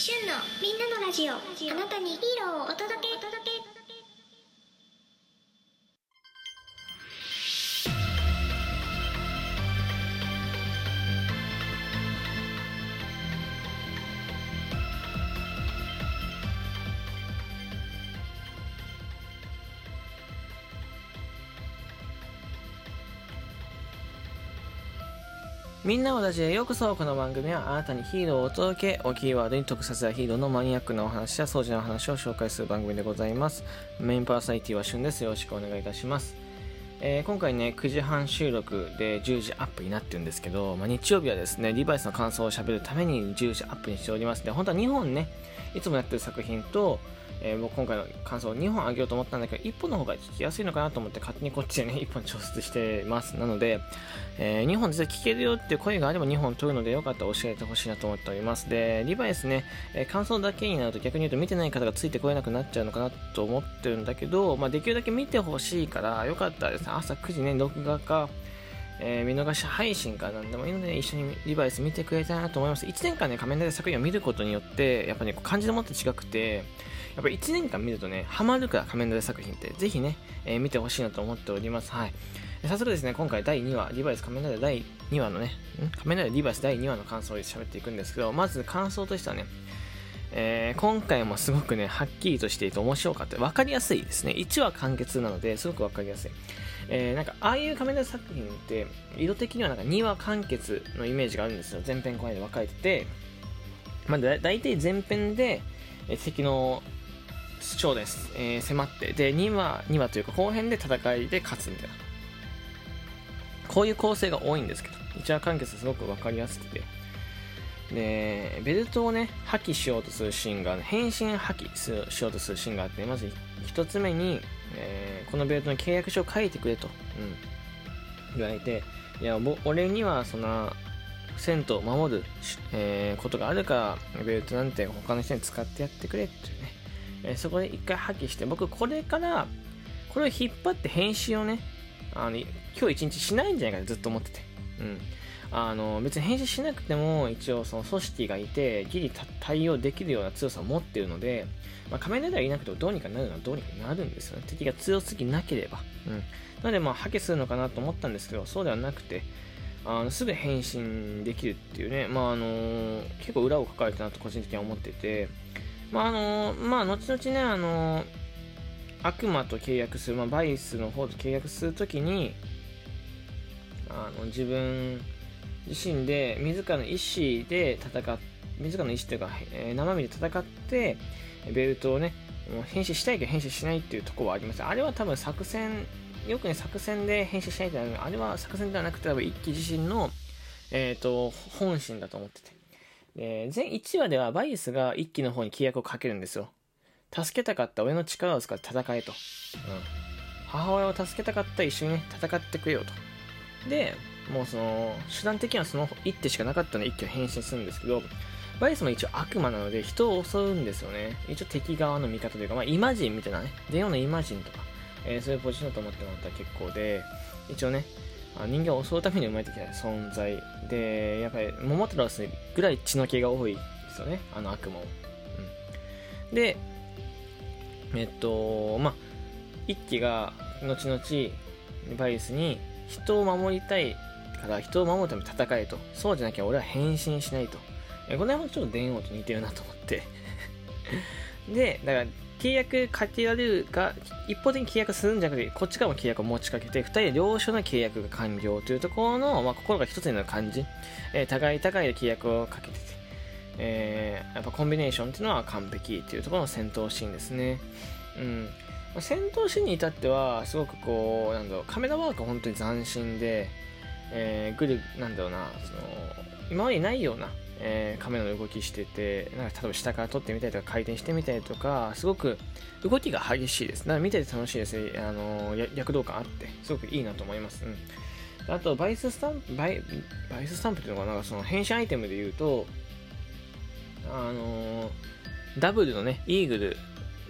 旬のみんなのラジオ。あなたにヒーローをお届け。みんなのラジオへようこそ。この番組はあなたにヒーローをお届け。をキーワードに特撮やヒーローのマニアックなお話や掃除の話を紹介する番組でございます。メインパーソナリティは旬です。よろしくお願いいたします。えー今回ね9時半収録で10時アップになってるんですけど、まあ、日曜日はですねリバイスの感想を喋るために10時アップにしております。で本当は2本ねいつもやってる作品と、えー僕今回の感想を2本あげようと思ったんだけど1本の方が聞きやすいのかなと思って勝手にこっちでね 1本調節してます。なので、え2本絶対聞けるよっていう声があれば2本取るのでよかったら教えてほしいなと思っております。でリバイスね、えー感想だけになると逆に言うと見てない方がついてこれなくなっちゃうのかなと思ってるんだけど、まあ、できるだけ見てほしいからよかったらです。ね朝9時ね録画かえー見逃し配信かなんでもいいので、一緒にリバイス見てくれたらなと思います。1年間ね、仮面ライダー作品を見ることによって、やっぱね、感じのもって違くて、やっぱ1年間見るとね、ハマるから仮面ライダー作品って、ぜひね、えー見てほしいなと思っております。はい。早速ですね、今回第2話、リバイス仮面ライダー第2話のね、ん？仮面ライダーリバイス第2話の感想を喋っていくんですけど、まず感想としてはね、えー今回もすごくね、はっきりとしていて面白かった。わかりやすいですね。1話完結なので、すごくわかりやすい。えーなんか、ああいう仮面ライダー作品って、色的にはなんか2話完結のイメージがあるんですよ。前編後編で分かれてて、まあ、だ大体前編で、えー敵の主張です、えー迫って、で、2話、2話というか後編で戦いで勝つみたいな。こういう構成が多いんですけど、1話完結すごく分かりやすくて、で、ベルトをね、破棄しようとするシーンが、変身破棄しようとするシーンがあって、まず一つ目に、えーこのベルトの契約書を書いてくれと、うん、言われて、いや、俺にはそんな、銭湯を守る、えーことがあるから、ベルトなんて他の人に使ってやってくれっていうね、えーそこで一回破棄して、僕これから、これを引っ張って編集をね、あの今日一日しないんじゃないかってずっと思ってて。うん。あの別に編集しなくても一応その組織がいてギリ対応できるような強さを持っているので、まあ、仮面ライダーいなくてもどうにかなるのはどうにかなるんですよね敵が強すぎなければ、うん、なのでまあ破棄するのかなと思ったんですけどそうではなくてあのすぐ変身できるっていうね、まああの結構裏を抱えたなと個人的には思ってて。まああのまあ後々ねあの悪魔と契約する、まあ、バイスの方と契約するときにあの自分自身で自らの意思で戦っ自らの意思というか、えー生身で戦ってベルトをね変身したいけど変身しないっていうところはあります。あれは多分作戦よくね作戦で変身しないってのはあれは作戦ではなくて多分一騎自身の、えー、と本心だと思ってて。で全1話ではバイスが一騎の方に契約をかけるんですよ。助けたかった俺の力を使って戦えと、うん、母親を助けたかったら一緒にね戦ってくれよと。でもうその手段的にはその一手しかなかったので一気に変身するんですけどバイスも一応悪魔なので人を襲うんですよね。一応敵側の味方というか、まあ、イマジンみたいなね電王のイマジンとか、えーそういうポジションだと思ってもらったら結構で一応ねあ人間を襲うために生まれてきた存在でやっぱり桃太郎ですねぐらい血の気が多いですよね。あの悪魔も、うん、でえっとまあ一騎が後々バイスに人を守りたいから人を守るために戦えと。そうじゃなきゃ俺は変身しないと。えこの辺もちょっと電王と似てるなと思って。でだから契約かけられるか一方的に契約するんじゃなくてこっちからも契約を持ちかけて2人で両所の契約が完了というところの、まあ、心が一つになる感じ、えー互い互いで契約をかけてて、えーやっぱコンビネーションっていうのは完璧っていうところの戦闘シーンですね。うん。戦闘シーンに至ってはすごくこうなんだろうカメラワークが本当に斬新で、えーぐるなんだろうなその今までないような、えーカメラの動きしててなんか例えば下から撮ってみたりとか回転してみたりとかすごく動きが激しいです。だから見てて楽しいです。あのや躍動感あってすごくいいなと思います、うん、あとバイススタンプバイバイススタンプっていうのかな？なんかその変身アイテムで言うとあのダブルのねイーグル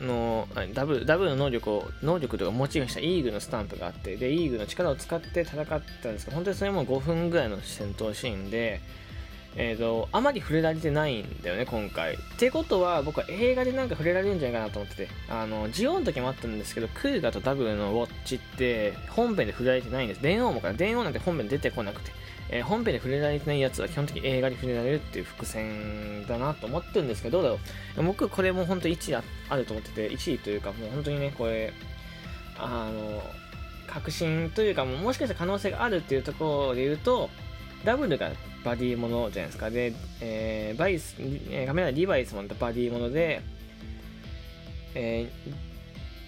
のダブルダブルの能力を能力とか持ちがしたイーグルのスタンプがあってでイーグルの力を使って戦ったんですけど本当にそれも5分ぐらいの戦闘シーンで、えーと、あまり触れられてないんだよね、今回。ってことは、僕は映画でなんか触れられるんじゃないかなと思ってて、あの、ジオンの時もあったんですけど、クーガとダブルのウォッチって本編で触れられてないんです。電王もかな電王なんて本編出てこなくて、えー、本編で触れられてないやつは基本的に映画に触れられるっていう伏線だなと思ってるんですけど、どうだろう。僕、これも本当1位あると思ってて、1位というか、もう本当にね、これ、あの、確信というか、もしかしたら可能性があるっていうところで言うと、ダブルがバディものじゃないですか。で、えー、バイス、え、カメラリバイスもバディもので、え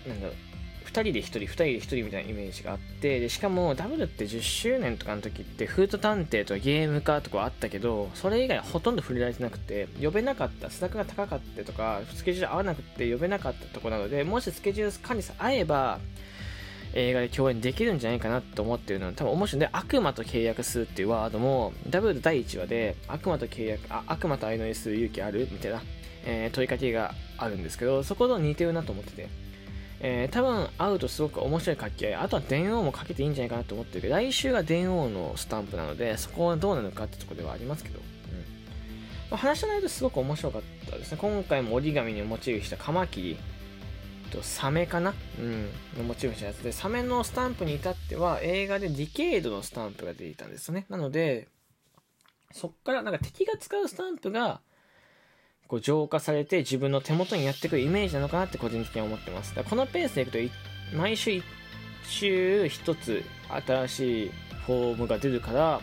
ー、なんだろう、2人で1人、2人で1人みたいなイメージがあって、でしかもダブルって10周年とかの時って、フード探偵とかゲーム化とかあったけど、それ以外ほとんど触れられてなくて、呼べなかった、スタックが高かったとか、スケジュール合わなくて呼べなかったとこなので、もしスケジュール管理さ合えば、映画で共演できるんじゃないかなと思ってるのは多分面白いんで悪魔と契約するっていうワードもダブル第1話で悪魔と契約あ悪魔と相乗りする勇気あるみたいな、えー、問いかけがあるんですけどそこと似てるなと思ってて、えー、多分会うとすごく面白い書き合いあとは電王もかけていいんじゃないかなと思ってるけど来週が電王のスタンプなのでそこはどうなのかってとこではありますけど、うんまあ、話の内容すごく面白かったですね今回も折り紙にモチーフしたカマキリと、サメかな？うん。のモチーフしたやつで、サメのスタンプに至っては映画でディケイドのスタンプが出ていたんですね。なので、そっからなんか敵が使うスタンプが、こう浄化されて自分の手元にやってくるイメージなのかなって個人的には思ってます。だこのペースでいくと、毎週1週1つ新しいフォームが出るから、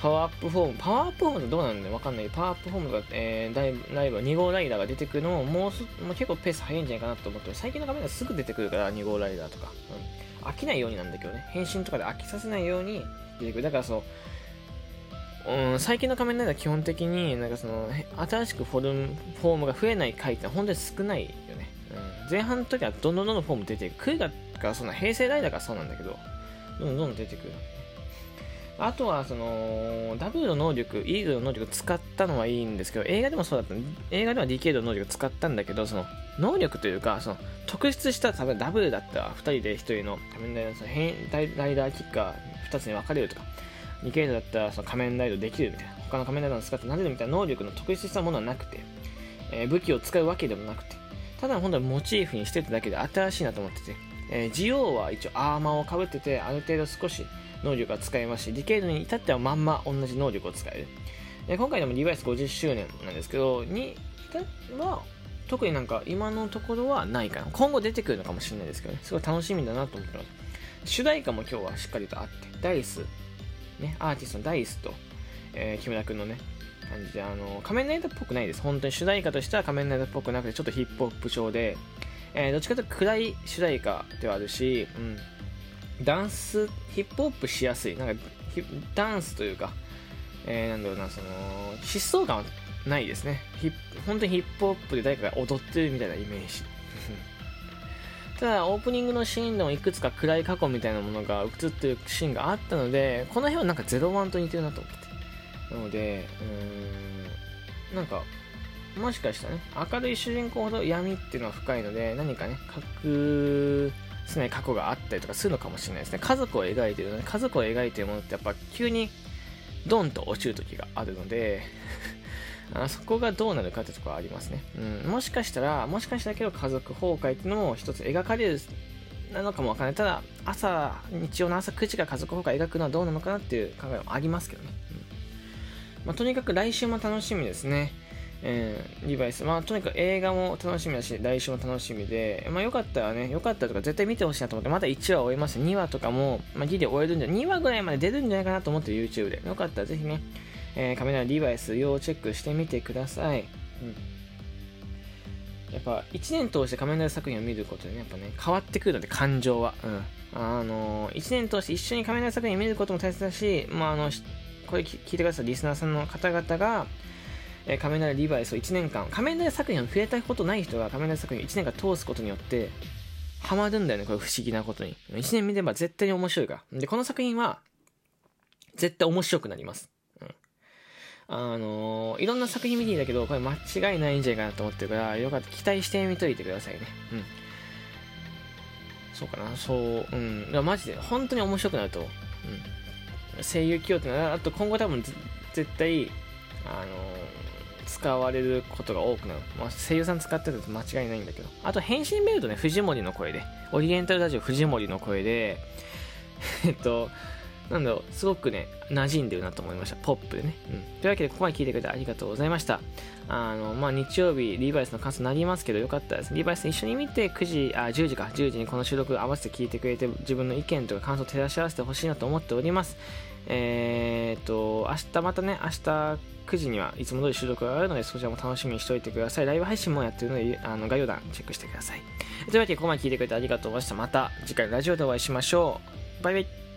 パワーアップフォーム、パワーアップフォームってどうなんだよわかんないパワーアップフォームが、えー、ライ、ライブ、2号ライダーが出てくるのも、もうす、もう結構ペース早いんじゃないかなと思って、最近の画面がすぐ出てくるから、2号ライダーとか。うん。飽きないようになんだけどね。変身とかで飽きさせないように出てくる。だからそう、うん、最近の仮面ライダー基本的に、なんかその、新しくフォルム、フォームが増えない回って本当に少ないよね。うん。前半の時はどんどんどんどんフォーム出てくる。クーガがそんな平成ライダーからそうなんだけど、どんどんどん出てくる。あとは、その、ダブルの能力、イーグルの能力使ったのはいいんですけど、映画でもそうだった。映画では DK の能力使ったんだけど、その、能力というか、その、特筆した多分ダブルだったら、2人で1人の仮面ライダー、ライダーキッカー2つに分かれるとか、2ケードだったらその仮面ライダーできるみたいな、他の仮面ライダーを使ってなれるみたいな能力の特筆したものはなくて、えー、武器を使うわけでもなくて、ただ本当にモチーフにしてただけで新しいなと思ってて、えー、ジオウは一応アーマーをかぶってて、ある程度少し、能力が使えますし、ディケイドに至ってはまんま同じ能力を使える。で今回でもリバイス50周年なんですけど、には、特になんか今のところはないかな。今後出てくるのかもしれないですけどね。すごい楽しみだなと思ってます。主題歌も今日はしっかりとあって、ダイス、ね、アーティストのダイスと、えー、木村くんのね、感じで、あの、仮面ライダーっぽくないです。本当に主題歌としては仮面ライダーっぽくなくて、ちょっとヒップホップ調で、えー、どっちかというと暗い主題歌ではあるし、うん、ダンス、ヒップホップしやすい。なんか、ダンスというか、えー、なんだろうな、その、疾走感はないですね。ヒ本当にヒップホップで誰かが踊ってるみたいなイメージ。ただ、オープニングのシーンでもいくつか暗い過去みたいなものが映ってるシーンがあったので、この辺はなんか01と似てるなと思って。なので、うーん、なんか、もしかしたらね、明るい主人公ほど闇っていうのは深いので、何かね、隠常に過去があったりとかするのかもしれないですね。家族を描いてるので、家族を描いてるものってやっぱ急にドンと落ちる時があるのであそこがどうなるかってところはありますね。うん、もしかしたら、もしかしたけど家族崩壊っていうのも一つ描かれるなのかもわからない。ただ、朝、日曜の朝9時から家族崩壊描くのはどうなのかなっていう考えもありますけどね。うんまあ、とにかく来週も楽しみですね。えー、リバイス。まあ、とにかく映画も楽しみだし、来週も楽しみで、まあ、よかったらね、よかったとか絶対見てほしいなと思って、また1話終えます。2話とかも、まあ、ギリ終えるんじゃ、2話ぐらいまで出るんじゃないかなと思って YouTube で。よかったらぜひね、えー、カメラリバイス要チェックしてみてください。うん。やっぱ、1年通して仮面ライダー作品を見ることでね、やっぱね、変わってくるので、感情は。うん。あのー、1年通して一緒に仮面ライダー作品を見ることも大切だし、まあ、あの、これ聞いてください、リスナーさんの方々が、えー、仮面ライダーリバイスを1年間、仮面ライダー作品を触れたことない人が仮面ライダー作品を1年間通すことによって、ハマるんだよね、これ不思議なことに。1年見れば絶対に面白いから。で、この作品は、絶対面白くなります。あの、いろんな作品見ていいんだけど、これ間違いないんじゃないかなと思ってるから、よかった期待してみといてくださいね。うん。そうかな、そう、うん。いやマジで、本当に面白くなると。うん。声優起用ってのは、あと今後多分絶対、あの使われることが多くなる、まあ、声優さん使ってると間違いないんだけどあと返信メールとね藤森の声でオリエンタルラジオ藤森の声で えっとなんだろう、すごくね、馴染んでるなと思いました。ポップでね。うん。というわけで、ここまで聞いてくれてありがとうございました。あの、まあ、日曜日、リーバイスの感想になりますけど、よかったです。リーバイス一緒に見て、9時、あ、10時か、10時にこの収録合わせて聞いてくれて、自分の意見とか感想を照らし合わせてほしいなと思っております。えー、っと、明日またね、明日9時にはいつも通り収録があるので、そちらも楽しみにしておいてください。ライブ配信もやってるので、あの概要欄チェックしてください。というわけで、ここまで聞いてくれてありがとうございました。また次回ラジオでお会いしましょう。バイバイ。